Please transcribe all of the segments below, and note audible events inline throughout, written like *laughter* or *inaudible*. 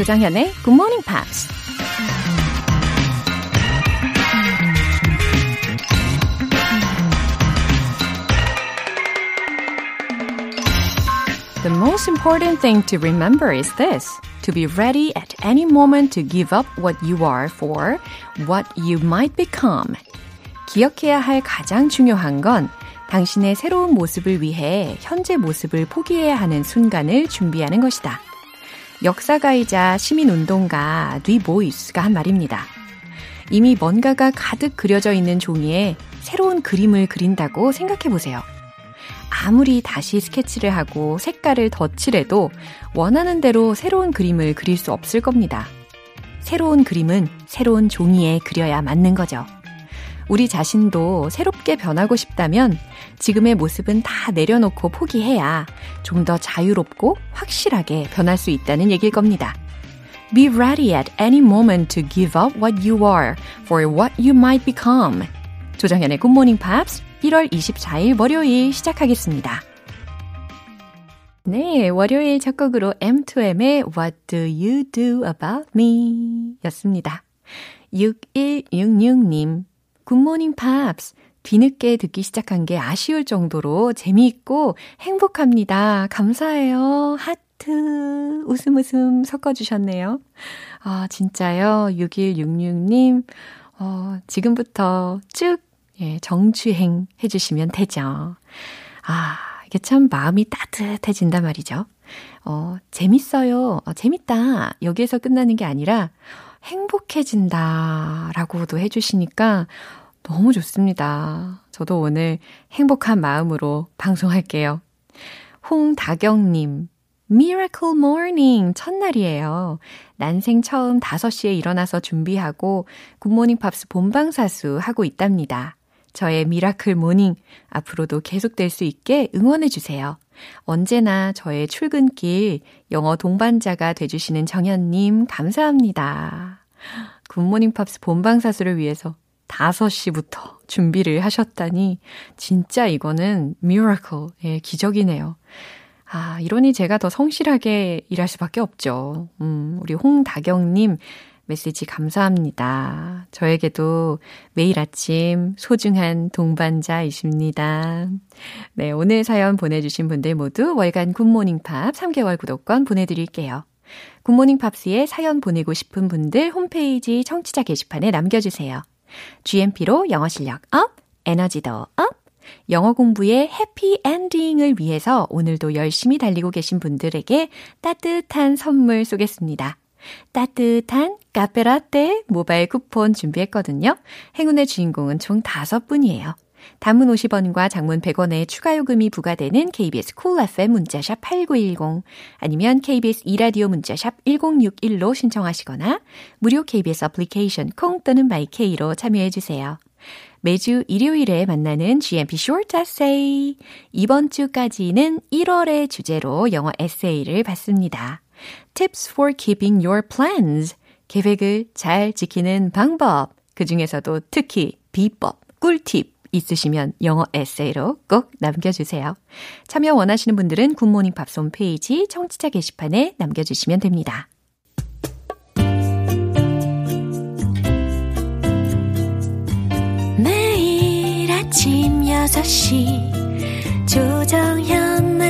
조장현의 Good Morning Pops. The most important thing to remember is this. To be ready at any moment to give up what you are for what you might become. 기억해야 할 가장 중요한 건 당신의 새로운 모습을 위해 현재 모습을 포기해야 하는 순간을 준비하는 것이다. 역사가이자 시민운동가 뉘 보이스가 한 말입니다. 이미 뭔가가 가득 그려져 있는 종이에 새로운 그림을 그린다고 생각해 보세요. 아무리 다시 스케치를 하고 색깔을 덧칠해도 원하는 대로 새로운 그림을 그릴 수 없을 겁니다. 새로운 그림은 새로운 종이에 그려야 맞는 거죠. 우리 자신도 새롭게 변하고 싶다면 지금의 모습은 다 내려놓고 포기해야 좀 더 자유롭고 확실하게 변할 수 있다는 얘기일 겁니다. Be ready at any moment to give up what you are for what you might become. 조정현의 Morning Pops 1월 24일 월요일 시작하겠습니다. 네, 월요일 첫 곡으로 M2M의 What Do You Do About Me 였습니다. 6166님, 굿모닝 팝스. 뒤늦게 듣기 시작한 게 아쉬울 정도로 재미있고 행복합니다. 감사해요. 하트. 웃음 웃음 섞어주셨네요. 아, 진짜요? 6166님, 어, 지금부터 쭉, 예, 정주행 해주시면 되죠. 아, 이게 참 마음이 따뜻해진단 말이죠. 어, 재밌어요. 어, 재밌다. 여기에서 끝나는 게 아니라 행복해진다. 라고도 해주시니까 너무 좋습니다. 저도 오늘 행복한 마음으로 방송할게요. 홍다경님, Miracle Morning 첫날이에요. 난생 처음 5시에 일어나서 준비하고 굿모닝 팝스 본방사수 하고 있답니다. 저의 Miracle Morning 앞으로도 계속될 수 있게 응원해 주세요. 언제나 저의 출근길 영어 동반자가 돼 주시는 정현 님 감사합니다. 굿모닝 팝스 본방사수를 위해서 5시부터 준비를 하셨다니 진짜 이거는 miracle의 기적이네요. 아, 이러니 제가 더 성실하게 일할 수밖에 없죠. 음, 우리 홍다경님 메시지 감사합니다. 저에게도 매일 아침 소중한 동반자이십니다. 네, 오늘 사연 보내주신 분들 모두 월간 굿모닝 팝스 3개월 구독권 보내드릴게요. 굿모닝 팝스에 사연 보내고 싶은 분들 홈페이지 청취자 게시판에 남겨주세요. GMP로 영어 실력 up, 에너지도 up, 영어 공부의 해피 엔딩을 위해서 오늘도 열심히 달리고 계신 분들에게 따뜻한 선물 쏘겠습니다. 따뜻한 카페라떼 모바일 쿠폰 준비했거든요. 행운의 주인공은 총 5분이에요. 단문 50원과 장문 100원의 추가 요금이 부과되는 KBS cool FM 문자샵 8910 아니면 KBS 이라디오 문자샵 1061로 신청하시거나 무료 KBS 애플리케이션 콩 또는 마이케이로 참여해 주세요. 매주 일요일에 만나는 GMP Short Essay. 이번 주까지는 1월의 주제로 영어 에세이를 받습니다. Tips for keeping your plans. 계획을 잘 지키는 방법. 그 중에서도 특히 비법, 꿀팁 있으시면 영어 에세이로 꼭 남겨주세요. 참여 원하시는 분들은 굿모닝 밥스 홈페이지 청취자 게시판에 남겨주시면 됩니다. 매일 아침 6시 조정현의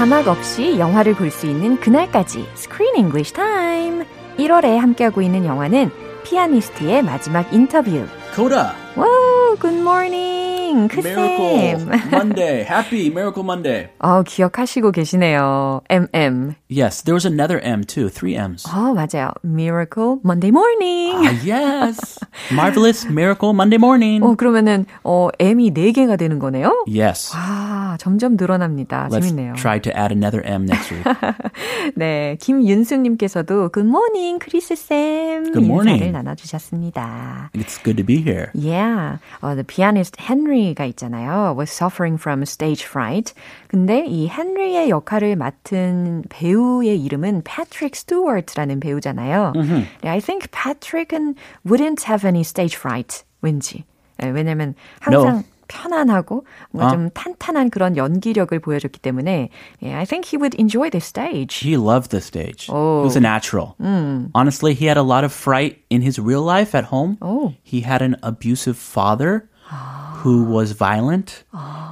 자막 없이 영화를 볼 수 있는 그날까지 Screen English Time. 1월에 함께하고 있는 영화는 피아니스트의 마지막 인터뷰. 와우, good morning. morning, Miracle 크쌤. Monday. Happy Miracle Monday. 어, 기억하시고 계시네요. MM. Yes, there was another M too. Three M's. 어, 맞아요. Miracle Monday morning. Ah, yes. Marvelous Miracle Monday morning. 어, 그러면은, 어, M이 4개가 되는 거네요? Yes. 아, 점점 늘어납니다. Let's 재밌네요. try to add another M next week. 네, 김윤숙 님께서도 Good morning, 크리스 쌤. Good morning. 인사를 나눠 주셨습니다. it's good to be here. Yeah, uh, the pianist Henry 가 있잖아요. Was suffering from stage fright. 근데 이 헨리의 역할을 맡은 배우의 이름은 Patrick Stewart라는 배우잖아요. Mm-hmm. I think Patrick은 wouldn't have any stage fright. 왠지. 예, 왜냐면 항상 No. 편안하고 뭔가 어? 좀 탄탄한 그런 연기력을 보여줬기 때문에 yeah, I think he would enjoy the stage. He loved the stage. Oh. He was a natural. Honestly, he had a lot of fright in his real life at home. Oh. He had an abusive father who was violent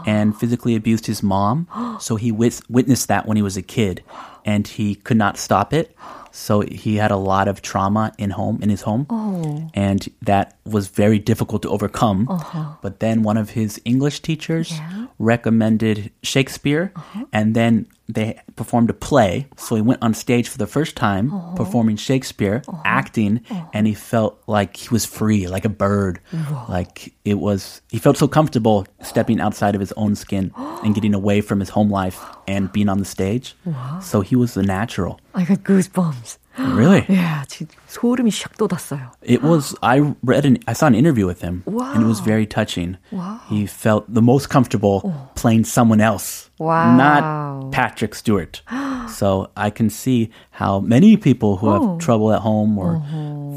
and physically abused his mom. *gasps* so he wit- witnessed that when he was a kid and he could not stop it. So he had a lot of trauma in home in his home. Oh. And that was very difficult to overcome. Uh-huh. But then one of his English teachers recommended Shakespeare uh-huh. and then they performed a play. So he went on stage for the first time oh. performing Shakespeare, oh. acting, oh. and he felt like he was free, like a bird. Like it was, he felt so comfortable stepping outside of his own skin *gasps* and getting away from his home life and being on the stage. So he was the natural. I got goosebumps. Really? *gasps* Yeah, 지금 소름이 샥 돋았어요. It was. I read an. I saw an interview with him, and it was very touching. Wow. He felt the most comfortable playing someone else, Wow. not Patrick Stewart. *gasps* so I can see how many people who have trouble at home or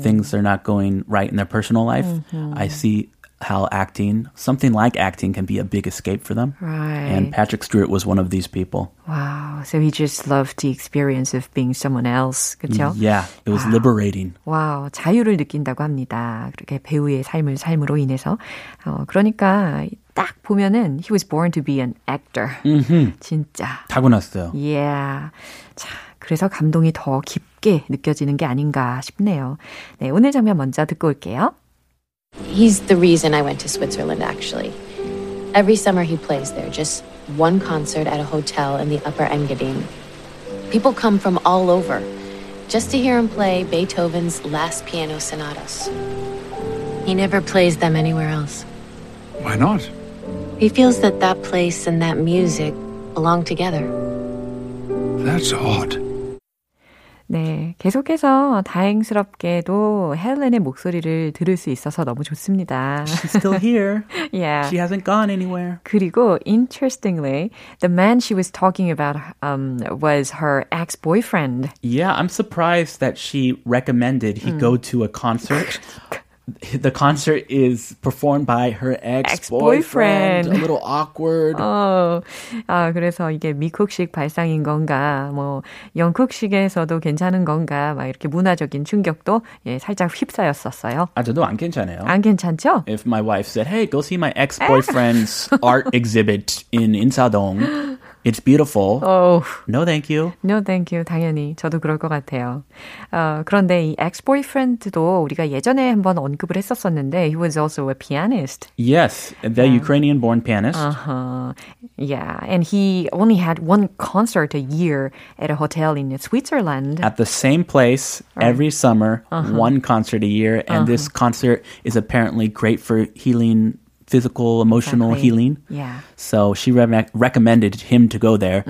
things are not going right in their personal life. I see how acting, something like acting, can be a big escape for them. Right. And Patrick Stewart was one of these people. Wow. So he just loved the experience of being someone else. 그렇죠? Yeah, it was liberating. 와우, 자유를 느낀다고 합니다. 그렇게 배우의 삶을 삶으로 인해서. 어, 그러니까 딱 보면은 he was born to be an actor. 진짜. 타고났어요. Yeah. 자, 그래서 감동이 더 깊게 느껴지는 게 아닌가 싶네요. 네, 오늘 장면 먼저 듣고 올게요. He's the reason I went to Switzerland, actually. Every summer he plays there, just one concert at a hotel in the Upper Engadine. People come from all over just to hear him play Beethoven's last piano sonatas. He never plays them anywhere else. Why not? He feels that that place and that music belong together. That's odd. 네, 계속해서 다행스럽게도 헬렌의 목소리를 들을 수 있어서 너무 좋습니다. She's still here. *laughs* yeah. She hasn't gone anywhere. 그리고 interestingly, the man she was talking about um, was her ex-boyfriend. Yeah, I'm surprised that she recommended he go to a concert. *laughs* the concert is performed by her ex-boyfriend. Ex-boyfriend. A little awkward. 어, *laughs* 아, 그래서 이게 미국식 발상인 건가, 뭐, 영국식에서도 괜찮은 건가, 막 이렇게 문화적인 충격도 예, 살짝 휩싸였었어요. 아, 저도 안 괜찮아요. 안 괜찮죠? If my wife said, "Hey, go see my ex-boyfriend's *laughs* art exhibit in Insadong. It's beautiful." 어, No, thank you. no thank you. 당연히 저도 그럴 것 같아요. 어, 그런데 이 ex-boyfriend도 우리가 예전에 한번 언급을 했었었는데 he was also a pianist. Yes, the Ukrainian-born pianist. Uh-huh. Yeah, and he only had one concert a year at a hotel in Switzerland. at the same place every summer, one concert a year, and this concert is apparently great for healing physical, emotional Exactly. healing. Yeah. So she re- recommended him to go there.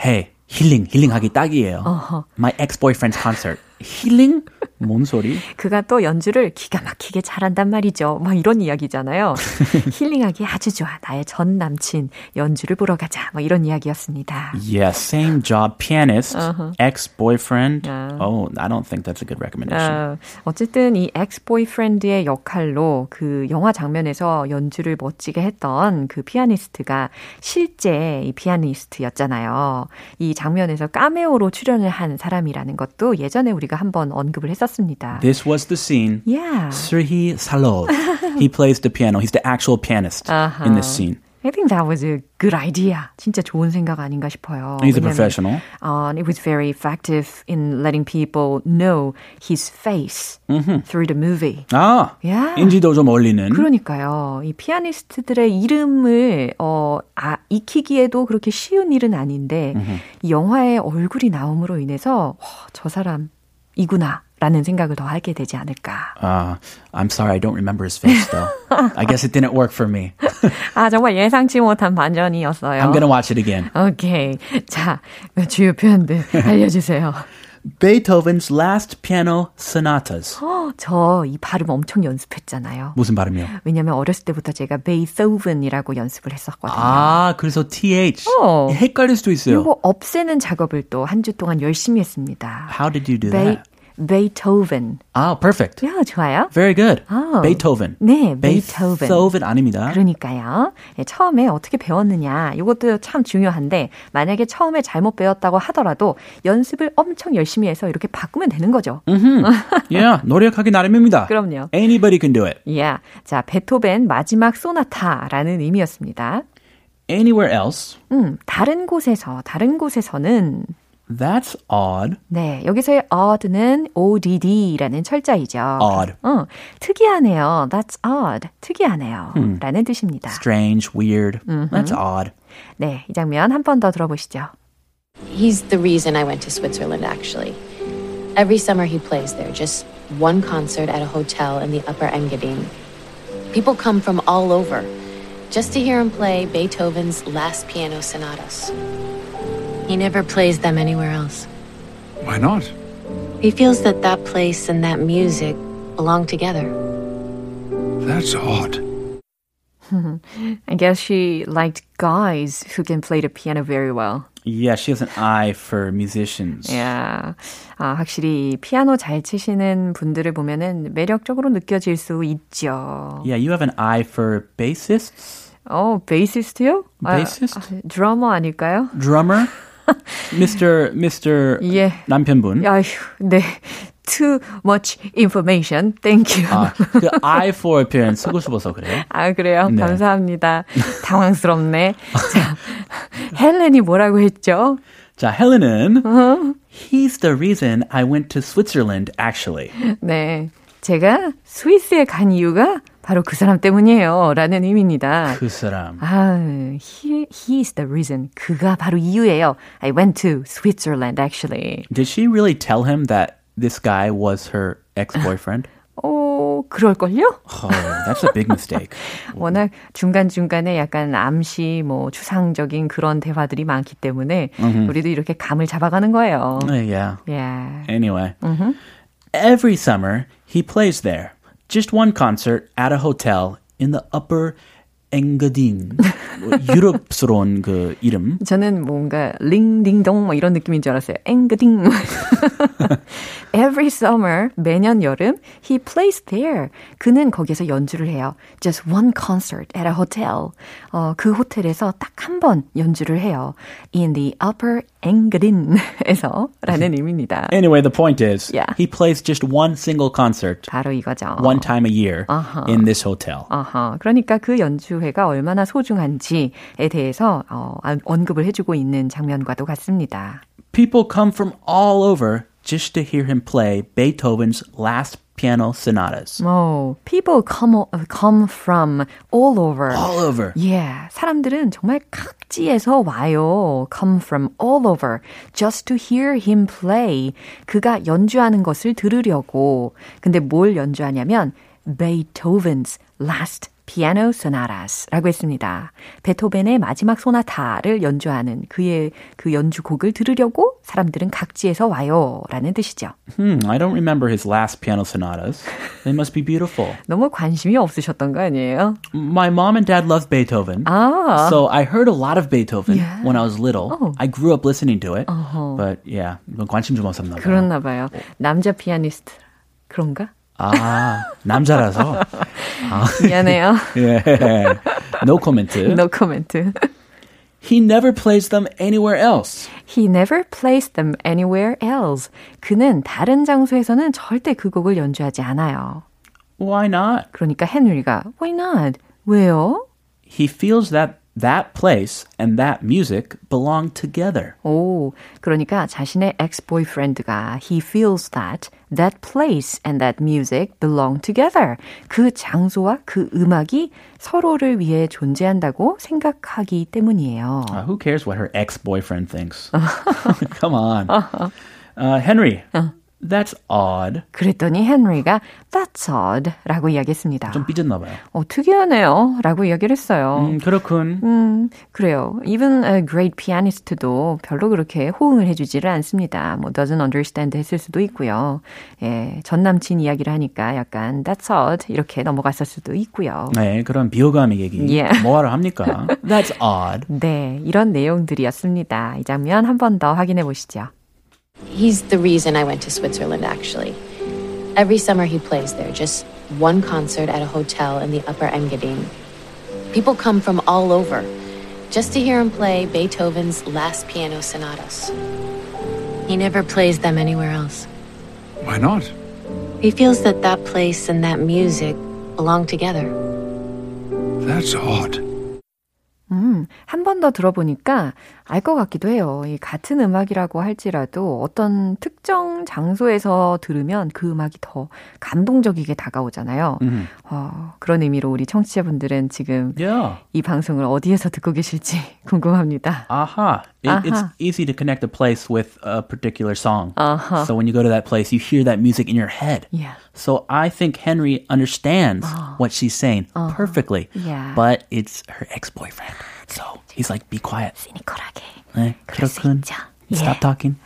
Hey, 힐링, 힐링하기 딱이에요. My ex-boyfriend's concert. 힐링? 뭔 소리? 그가 또 연주를 기가 막히게 잘한단 말이죠. 막 이런 이야기잖아요. *laughs* 힐링하기 아주 좋아. 나의 전 남친 연주를 보러 가자. 막 이런 이야기였습니다. Yeah, same job, pianist, ex-boyfriend. Oh, I don't think that's a good recommendation. 어, 어쨌든 이 ex-boyfriend의 역할로 그 영화 장면에서 연주를 멋지게 했던 그 피아니스트가 실제 이 피아니스트였잖아요. 이 장면에서 카메오로 출연을 한 사람이라는 것도 예전에 우리가 한번 언급을 했었습니다. This was the scene. Yeah. Serhiy Salov. he plays the piano. He's the actual pianist in this scene. I think that was a good idea. 진짜 좋은 생각 아닌가 싶어요. He's a professional. Uh, it was very effective in letting people know his face through the movie. 아, Yeah. 인지도 좀 올리는. 그러니까요. 이 피아니스트들의 이름을 어, 아, 익히기에도 그렇게 쉬운 일은 아닌데 이 영화에 얼굴이 나옴으로 인해서 와, 저 사람 이구나. 라는 생각을 더 하게 되지 않을까. Uh, I'm sorry, I don't remember his face though. I guess it didn't work for me. 아, 정말 예상치 못한 반전이었어요. I'm gonna watch it again. 오케이. 자, 주요 표현들 알려주세요. Beethoven's Last Piano Sonatas. *gasps* 저 이 발음 엄청 연습했잖아요. 무슨 발음이요? 왜냐면 어렸을 때부터 제가 베이토븐이라고 연습을 했었거든요. 아, 그래서 TH. 어. 헷갈릴 수도 있어요. 이거 없애는 작업을 또 한 주 동안 열심히 했습니다. How did you do that? 베이토븐. Ah, perfect. 야, 좋아요. Very good. 아. Beethoven. 네, 베이토븐. Beethoven 아닙니다. 그러니까요. 예, 처음에 어떻게 배웠느냐. 이것도 참 중요한데 만약에 처음에 잘못 배웠다고 하더라도 연습을 엄청 열심히 해서 이렇게 바꾸면 되는 거죠. yeah, *laughs* 노력하기 나름입니다. 그럼요. Anybody can do it. 야, 자, 베토벤 마지막 소나타라는 의미였습니다. Anywhere else, 음, 다른 곳에서, 다른 곳에서는 that's odd. 네, 여기서의 odd는 odd라는 철자이죠. Odd. 어, 특이하네요. That's odd. 특이하네요. 라는 뜻입니다. Strange, weird. That's odd. 네, 이 장면 한 번 더 들어보시죠. He's the reason I went to Switzerland, actually. Every summer he plays there, just one concert at a hotel in the Upper Engadine. People come from all over just to hear him play Beethoven's last piano sonatas. He never plays them anywhere else. Why not? He feels that that place and that music belong together. That's odd. *laughs* I guess she liked guys who can play the piano very well. Yeah, she has an eye for musicians. Yeah. 아, 확실히 피아노 잘 치시는 분들을 보면은 매력적으로 느껴질 수 있죠. Yeah, you have an eye for bassists, 어, 베이시스트요? Bassist? 아, 아, 드러머 아닐까요? drummer, *laughs* Mr. Mr. 예. 남편분. 아휴, 네. Too much information. Thank you. 아, 그 eye for 표현 쓰고 싶어서 그래요. 아, 그래요? 네. 감사합니다. 당황스럽네. 자, 헬렌이 뭐라고 했죠? 자, 헬렌은 He's the reason I went to Switzerland actually. 네. 제가 스위스에 간 이유가 바로 그 사람 때문이에요. 라는 의미입니다. 그 사람. 아, he, he is the reason. 그가 바로 이유예요. I went to Switzerland actually. Did she really tell him that this guy was her ex-boyfriend? 오, 그럴걸요? oh, that's a big mistake. 워낙 중간중간에 약간 암시, 뭐, 추상적인 그런 대화들이 많기 때문에 우리도 이렇게 감을 잡아가는 거예요. Uh, yeah. Yeah. Anyway, every summer he plays there. Just one concert at a hotel in the Upper Engadine. 뭐 유럽스러운 그 이름. 저는 뭔가 링딩동 뭐 이런 느낌인 줄 알았어요. 앵그딩. Every summer 매년 여름 he plays there. 그는 거기서 연주를 해요. Just one concert at a hotel. 어, 그 호텔에서 딱 한 번 연주를 해요. In the Upper Engadine에서 라는 의미입니다. Anyway, the point is, Yeah. he plays just one single concert 바로 이거죠. one time a year in this hotel. 아하, 그러니까 그 연주 회가 얼마나 소중한지에 대해서 어, 안- 언급을 해주고 있는 장면과도 같습니다. People come from all over just to hear him play Beethoven's last piano sonatas. Oh, people come come from all over. All over. Yeah, 사람들은 정말 각지에서 와요. Come from all over just to hear him play. 그가 연주하는 것을 들으려고. 근데 뭘 연주하냐면 Beethoven's Last Piano Sonatas라고 했습니다. 베토벤의 마지막 소나타를 연주하는 그의 그 연주곡을 들으려고 사람들은 각지에서 와요라는 뜻이죠. Hmm, I don't remember his last piano sonatas. They must be beautiful. 너무 관심이 없으셨던 거 아니에요? My mom and dad loved Beethoven. 아. So I heard a lot of Beethoven Yeah. when I was little. Oh. I grew up listening to it. But yeah, 관심 좀 없었나 봐요. 그렇나 봐요. 남자 피아니스트 그런가? 아, 남자라서. 미안해요. *laughs* yeah. No comment. No comment. He never plays them anywhere else. He never plays them anywhere else. 그는 다른 장소에서는 절대 그 곡을 연주하지 않아요. Why not? 그러니까 헨리가 Why not? 왜요? He feels that that place and that music belong together. 오, 그러니까 자신의 ex-boyfriend가 he feels that that place and that music belong together. 그 장소와 그 음악이 서로를 위해 존재한다고 생각하기 때문이에요. Uh, who cares what her ex-boyfriend thinks? *laughs* *laughs* Come on. *laughs* Uh, Henry, That's odd. 그랬더니 헨리가 that's odd 라고 이야기했습니다. 좀 삐졌나 봐요. 어, 특이하네요. 라고 이야기를 했어요. 음, 그렇군. 음, 그래요. Even a great pianist도 별로 그렇게 호응을 해주지를 않습니다. 뭐 doesn't understand 했을 수도 있고요. 예, 전 남친 이야기를 하니까 약간 that's odd 이렇게 넘어갔을 수도 있고요. 네, 그런 비호감의 얘기 Yeah. 뭐하러 합니까? *laughs* That's odd. 네, 이런 내용들이었습니다. 이 장면 한 번 더 확인해 보시죠. He's the reason I went to Switzerland, actually. Every summer he plays there, just one concert at a hotel in the Upper Engadine. People come from all over just to hear him play Beethoven's Last Piano Sonatas. He never plays them anywhere else. Why not? He feels that that place and that music belong together. That's odd. 음, 한 번 더 들어보니까 알 것 같기도 해요. 이 같은 음악이라고 할지라도 어떤 특정 장소에서 들으면 그 음악이 더 감동적이게 다가오잖아요. 음. 어, 그런 의미로 우리 청취자분들은 지금 Yeah. 이 방송을 어디에서 듣고 계실지 궁금합니다. Aha. It, It's Aha. easy to connect a place with a particular song. Uh-huh. So when you go to that place, you hear that music in your head. Yeah. So I think Henry understands what she's saying perfectly. Yeah. But it's her ex-boyfriend. So he's like, be quiet. 시니컬하게. 네, 그럴 수 그렇군. 있죠. Stop 예. talking.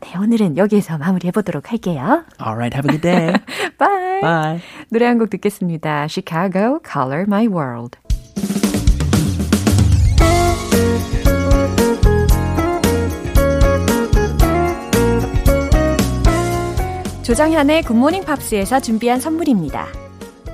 네, 오늘은 여기에서 마무리해 보도록 할게요. All right, have a good day. Bye. Bye. 노래 한 곡 듣겠습니다. Chicago, Color My World. 조정현의 굿모닝 팝스에서 준비한 선물입니다.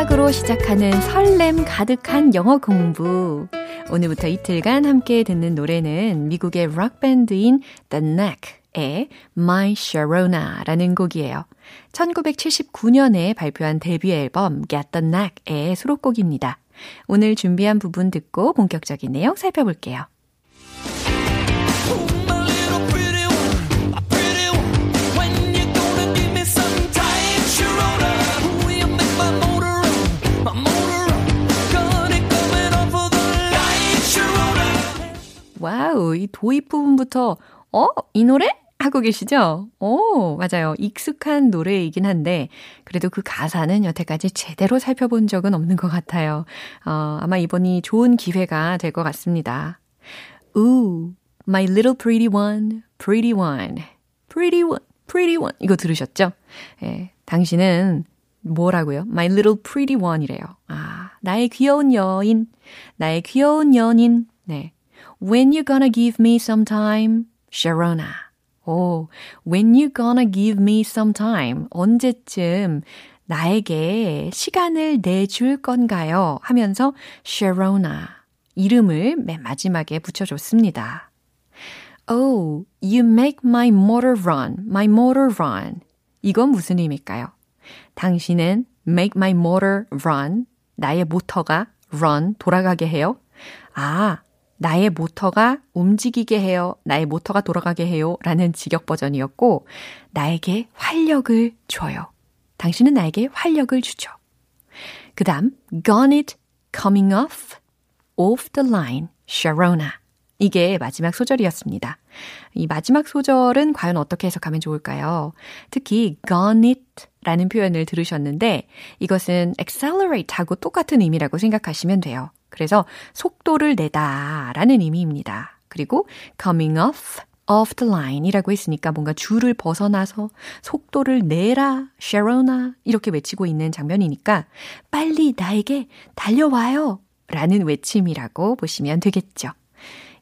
음악으로 시작하는 설렘 가득한 영어 공부. 오늘부터 이틀간 함께 듣는 노래는 미국의 락밴드인 The Knack의 My Sharona라는 곡이에요. 1979년에 발표한 데뷔 앨범 Get the Knack의 수록곡입니다. 오늘 준비한 부분 듣고 본격적인 내용 살펴볼게요. 와우, 이 도입 부분부터 어? 이 노래? 하고 계시죠? 오, 맞아요. 익숙한 노래이긴 한데, 그래도 그 가사는 여태까지 제대로 살펴본 적은 없는 것 같아요. 어, 아마 이번이 좋은 기회가 될 것 같습니다. Ooh, my little pretty one, pretty one, pretty one, pretty one. 이거 들으셨죠? 예, 당신은 뭐라고요? My little pretty one이래요. 아, 나의 귀여운 여인, 나의 귀여운 연인. 네. When you gonna give me some time, Sharona. 오, when you gonna give me some time? 언제쯤 나에게 시간을 내줄 건가요? 하면서 Sharona 이름을 맨 마지막에 붙여줬습니다. Oh, you make my motor run, my motor run. 이건 무슨 의미일까요? 당신은 make my motor run, 나의 모터가 run, 돌아가게 해요. 아, 나의 모터가 움직이게 해요. 나의 모터가 돌아가게 해요. 라는 직역 버전이었고, 나에게 활력을 줘요. 당신은 나에게 활력을 주죠. 그 다음, gone it, coming off, off the line, Sharona. 이게 마지막 소절이었습니다. 이 마지막 소절은 과연 어떻게 해석하면 좋을까요? 특히 gone it 라는 표현을 들으셨는데 이것은 accelerate 하고 똑같은 의미라고 생각하시면 돼요. 그래서 속도를 내다 라는 의미입니다. 그리고 coming off off the line 이라고 했으니까 뭔가 줄을 벗어나서 속도를 내라, Sharona 이렇게 외치고 있는 장면이니까 빨리 나에게 달려와요 라는 외침이라고 보시면 되겠죠.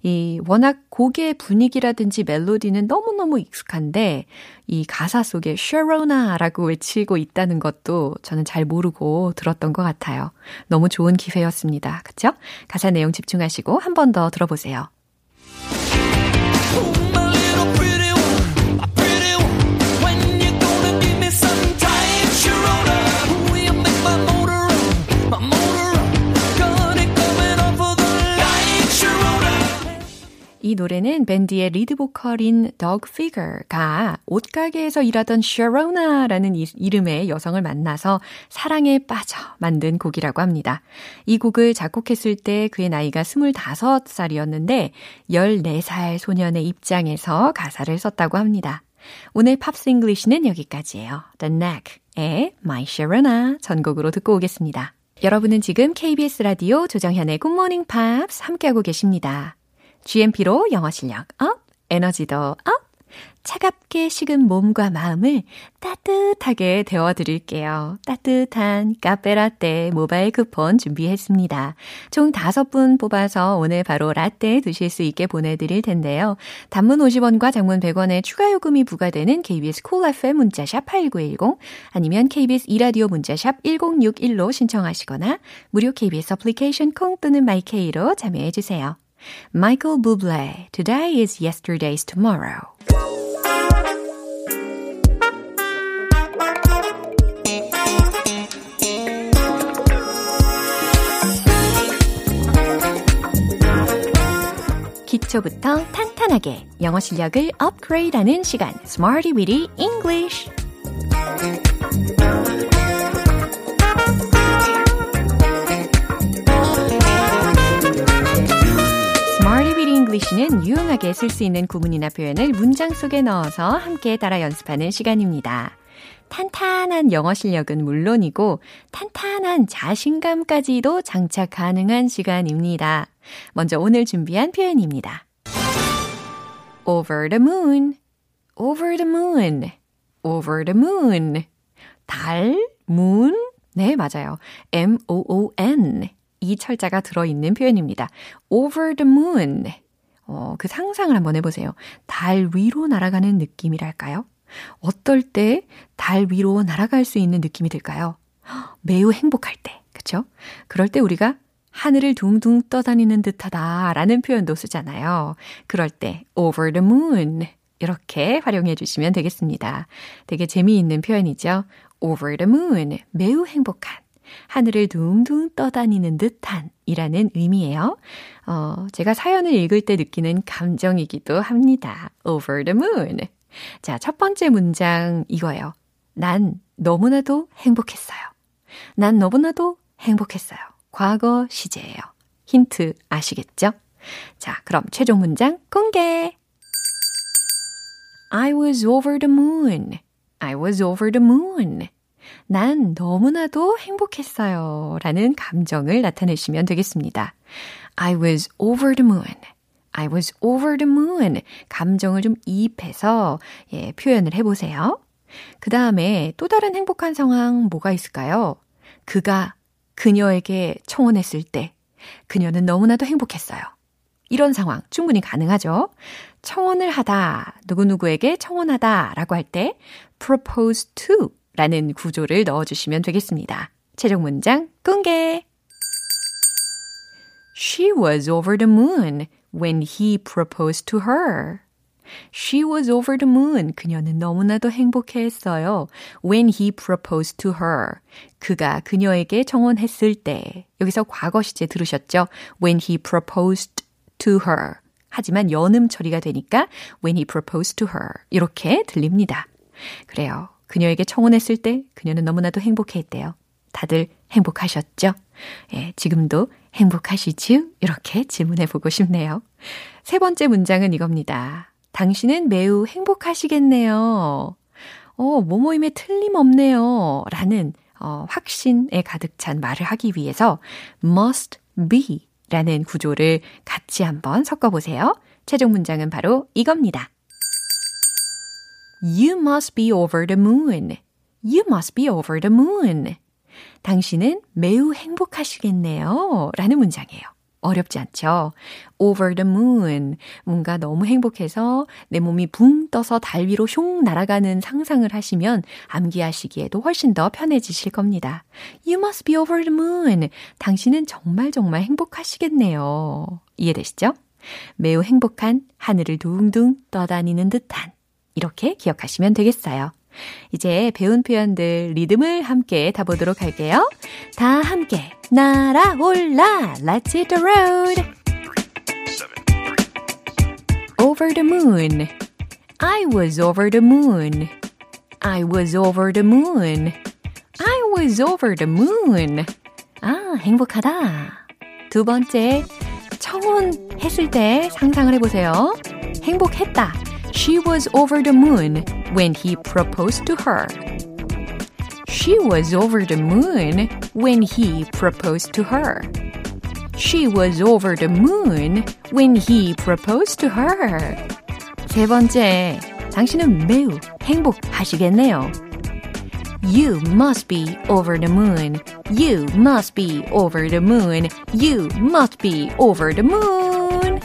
이 워낙 곡의 분위기라든지 멜로디는 너무너무 익숙한데 이 가사 속에 Sharona라고 외치고 있다는 것도 저는 잘 모르고 들었던 것 같아요. 너무 좋은 기회였습니다. 그쵸? 가사 내용 집중하시고 한 번 더 들어보세요. 이 노래는 밴드의 리드 보컬인 Doug Fieger가 옷가게에서 일하던 Sharona라는 이, 이름의 여성을 만나서 사랑에 빠져 만든 곡이라고 합니다. 이 곡을 작곡했을 때 그의 나이가 25살이었는데 14살 소년의 입장에서 가사를 썼다고 합니다. 오늘 Pops English는 여기까지예요. The Knack의 My Sharona 전곡으로 듣고 오겠습니다. 여러분은 지금 KBS 라디오 조정현의 Good Morning Pops 함께하고 계십니다. GMP로 영어 실력 up, 에너지도 up, 차갑게 식은 몸과 마음을 따뜻하게 데워드릴게요. 따뜻한 카페라떼 모바일 쿠폰 준비했습니다. 총 5분 뽑아서 오늘 바로 라떼 드실 수 있게 보내드릴 텐데요. 단문 50원과 장문 100원의 추가 요금이 부과되는 KBS cool FM 문자샵 8910 아니면 KBS 이라디오 문자샵 1061로 신청하시거나 무료 KBS 애플리케이션 콩 또는 마이케이로 참여해주세요. Michael Bublé, Today is Yesterday's Tomorrow. 기초부터 탄탄하게 영어 실력을 업그레이드하는 시간, Smarty Weedy English. English는 유용하게 쓸 수 있는 구문이나 표현을 문장 속에 넣어서 함께 따라 연습하는 시간입니다. 탄탄한 영어 실력은 물론이고 탄탄한 자신감까지도 장착 가능한 시간입니다. 먼저 오늘 준비한 표현입니다. over the moon, over the moon, over the moon. 달, moon. 네, 맞아요. M-O-O-N. 이 철자가 들어있는 표현입니다. over the moon. 어, 그 상상을 한번 해보세요. 달 위로 날아가는 느낌이랄까요? 어떨 때 달 위로 날아갈 수 있는 느낌이 들까요? 매우 행복할 때, 그쵸? 그럴 때 우리가 하늘을 둥둥 떠다니는 듯하다 라는 표현도 쓰잖아요. 그럴 때 over the moon 이렇게 활용해 주시면 되겠습니다. 되게 재미있는 표현이죠. over the moon 매우 행복한 하늘을 둥둥 떠다니는 듯한 이라는 의미예요. 어, 제가 사연을 읽을 때 느끼는 감정이기도 합니다. over the moon. 자, 첫 번째 문장 이거예요. 난 너무나도 행복했어요. 난 너무나도 행복했어요. 과거 시제예요. 힌트 아시겠죠? 자, 그럼 최종 문장 공개. I was over the moon. I was over the moon. 난 너무나도 행복했어요. 라는 감정을 나타내시면 되겠습니다. I was over the moon. I was over the moon. 감정을 좀 이입해서 예, 표현을 해보세요. 그 다음에 또 다른 행복한 상황 뭐가 있을까요? 그가 그녀에게 청혼했을 때 그녀는 너무나도 행복했어요. 이런 상황 충분히 가능하죠. 청혼을 하다, 누구누구에게 청혼하다 라고 할 때 propose to 라는 구조를 넣어주시면 되겠습니다. 최종 문장 공개! She was over the moon when he proposed to her. She was over the moon. 그녀는 너무나도 행복해했어요. When he proposed to her. 그가 그녀에게 청혼했을 때. 여기서 과거 시제 들으셨죠? When he proposed to her. 하지만 연음 처리가 되니까 when he proposed to her. 이렇게 들립니다. 그래요. 그녀에게 청혼했을 때 그녀는 너무나도 행복해했대요. 다들 행복하셨죠? 예, 지금도 행복하시지요? 이렇게 질문해 보고 싶네요. 세 번째 문장은 이겁니다. 당신은 매우 행복하시겠네요. 어, 모모임에 틀림없네요. 라는 어, 확신에 가득 찬 말을 하기 위해서 must be 라는 구조를 같이 한번 섞어보세요. 최종 문장은 바로 이겁니다. You must be over the moon. You must be over the moon. 당신은 매우 행복하시겠네요. 라는 문장이에요. 어렵지 않죠? over the moon. 뭔가 너무 행복해서 내 몸이 붕 떠서 달 위로 슝 날아가는 상상을 하시면 암기하시기에도 훨씬 더 편해지실 겁니다. You must be over the moon. 당신은 정말 정말 행복하시겠네요. 이해되시죠? 매우 행복한 하늘을 둥둥 떠다니는 듯한 이렇게 기억하시면 되겠어요. 이제 배운 표현들 리듬을 함께 타보도록 할게요. 다 함께 날아올라 Let's hit the road Over the moon I was over the moon I was over the moon I was over the moon 아, 행복하다. 두 번째, 청혼했을 때 상상을 해보세요. 행복했다. She was over the moon when he proposed to her. She was over the moon when he proposed to her. She was over the moon when he proposed to her. 세 번째, 당신은 매우 행복하시겠네요. You must be over the moon. You must be over the moon. You must be over the moon.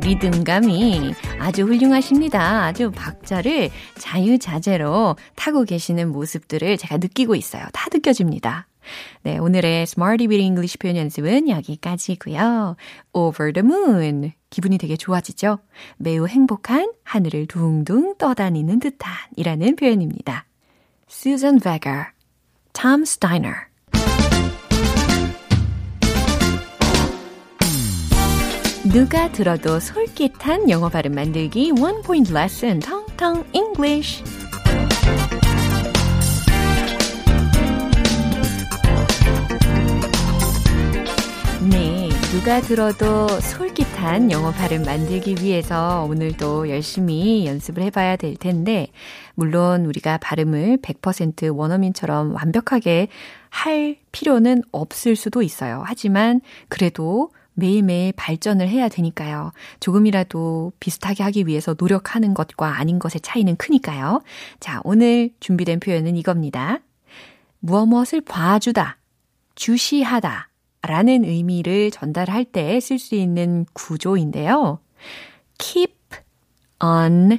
리듬감이 아주 훌륭하십니다. 아주 박자를 자유자재로 타고 계시는 모습들을 제가 느끼고 있어요. 다 느껴집니다. 네, 오늘의 Smarty Beat English 표현 연습은 여기까지고요. Over the moon. 기분이 되게 좋아지죠? 매우 행복한 하늘을 둥둥 떠다니는 듯한 이라는 표현입니다. Susan Vega, Tom Steiner. 누가 들어도 솔깃한 영어 발음 만들기 One Point Lesson 텅텅 English. 네, 누가 들어도 솔깃한 영어 발음 만들기 위해서 오늘도 열심히 연습을 해봐야 될 텐데, 물론 우리가 발음을 100% 원어민처럼 완벽하게 할 필요는 없을 수도 있어요. 하지만 그래도 매일매일 발전을 해야 되니까요. 조금이라도 비슷하게 하기 위해서 노력하는 것과 아닌 것의 차이는 크니까요. 자, 오늘 준비된 표현은 이겁니다. 무엇 무엇을 봐주다, 주시하다, 라는 의미를 전달할 때 쓸 수 있는 구조인데요. keep an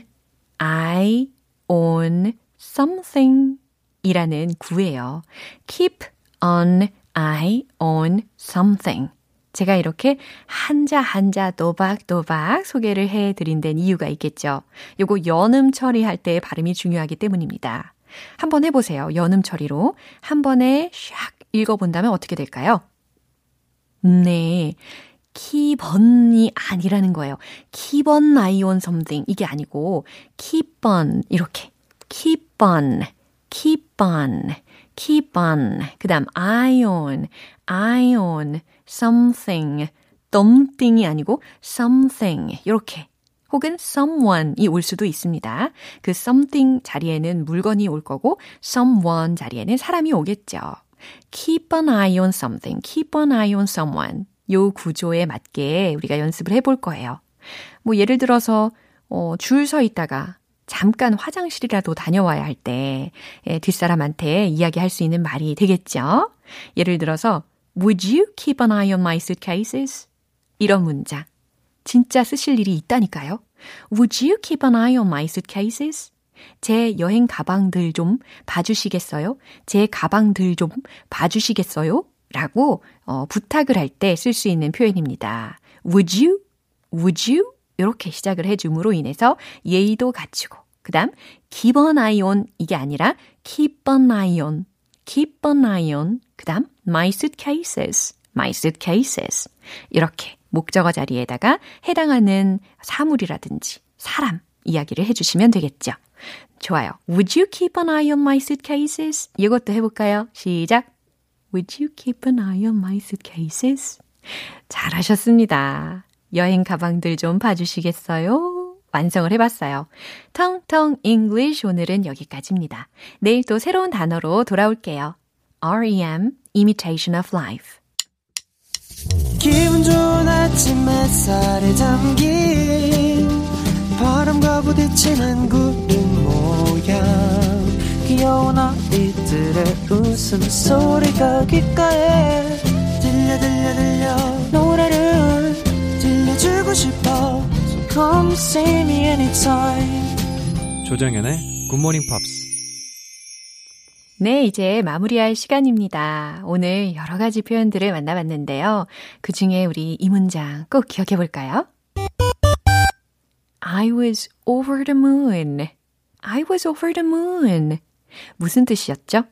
eye on something 이라는 구예요. keep an eye on something. 제가 이렇게 한자 한자 또박또박 소개를 해 드린 데는 이유가 있겠죠. 요거 연음 처리할 때 발음이 중요하기 때문입니다. 한번 해보세요. 연음 처리로. 한 번에 샥 읽어본다면 어떻게 될까요? 네. keepon이 아니라는 거예요. eye on something. 이게 아니고, on. 이렇게. on. Keep on. keep on. 그 다음, eye on. eye on. something. something이 아니고, something. 이렇게. 혹은 someone이 올 수도 있습니다. 그 something 자리에는 물건이 올 거고, someone 자리에는 사람이 오겠죠. keep an eye on something, keep an eye on someone. 요 구조에 맞게 우리가 연습을 해볼 거예요. 뭐 예를 들어서 어, 줄 서 있다가 잠깐 화장실이라도 다녀와야 할 때 뒷사람한테 이야기할 수 있는 말이 되겠죠. 예를 들어서 Would you keep an eye on my suitcases? 이런 문장. 진짜 쓰실 일이 있다니까요. Would you keep an eye on my suitcases? 제 여행 가방들 좀 봐주시겠어요? 제 가방들 좀 봐주시겠어요? 라고 어, 부탁을 할 때 쓸 수 있는 표현입니다. Would you? Would you? 이렇게 시작을 해줌으로 인해서 예의도 갖추고 그 다음 keep an eye on 이게 아니라 keep an eye on keep an eye on 그 다음 my suitcases my suitcases 이렇게 목적어 자리에다가 해당하는 사물이라든지 사람 이야기를 해주시면 되겠죠. 좋아요. Would you keep an eye on my suitcases? 이것도 해볼까요? 시작. Would you keep an eye on my suitcases? 잘하셨습니다. 여행 가방들 좀 봐주시겠어요? 완성을 해봤어요. 텅텅 English 오늘은 여기까지입니다. 내일 또 새로운 단어로 돌아올게요. REM, Imitation of Life. 기분 좋은 아침 햇살에 담긴 모두가 부딪히는 구름 모양 귀여운 아이들의 웃음소리가 귓가에 들려 들려 들려 노래를 주고 싶어 So come see me anytime 조정연의 굿모닝 팝스. 네, 이제 마무리할 시간입니다. 오늘 여러 가지 표현들을 만나봤는데요. 그 중에 우리 이 문장 꼭 기억해 볼까요? I was over the moon. I was over the moon. 무슨 뜻이었죠?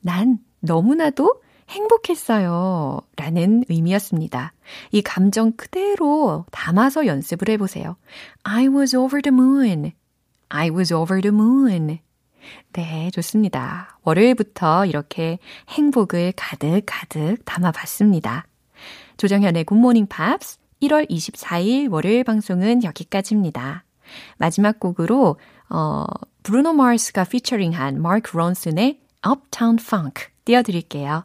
난 너무나도 행복했어요. 라는 의미였습니다. 이 감정 그대로 담아서 연습을 해보세요. I was over the moon. I was over the moon. 네, 좋습니다. 월요일부터 이렇게 행복을 가득 가득 담아봤습니다. 조정현의 굿모닝 팝스 1월 24일 월요일 방송은 여기까지입니다. 마지막 곡으로 어, 브루노 마스가 피처링한 마크 론슨의 Uptown Funk 띄워드릴게요.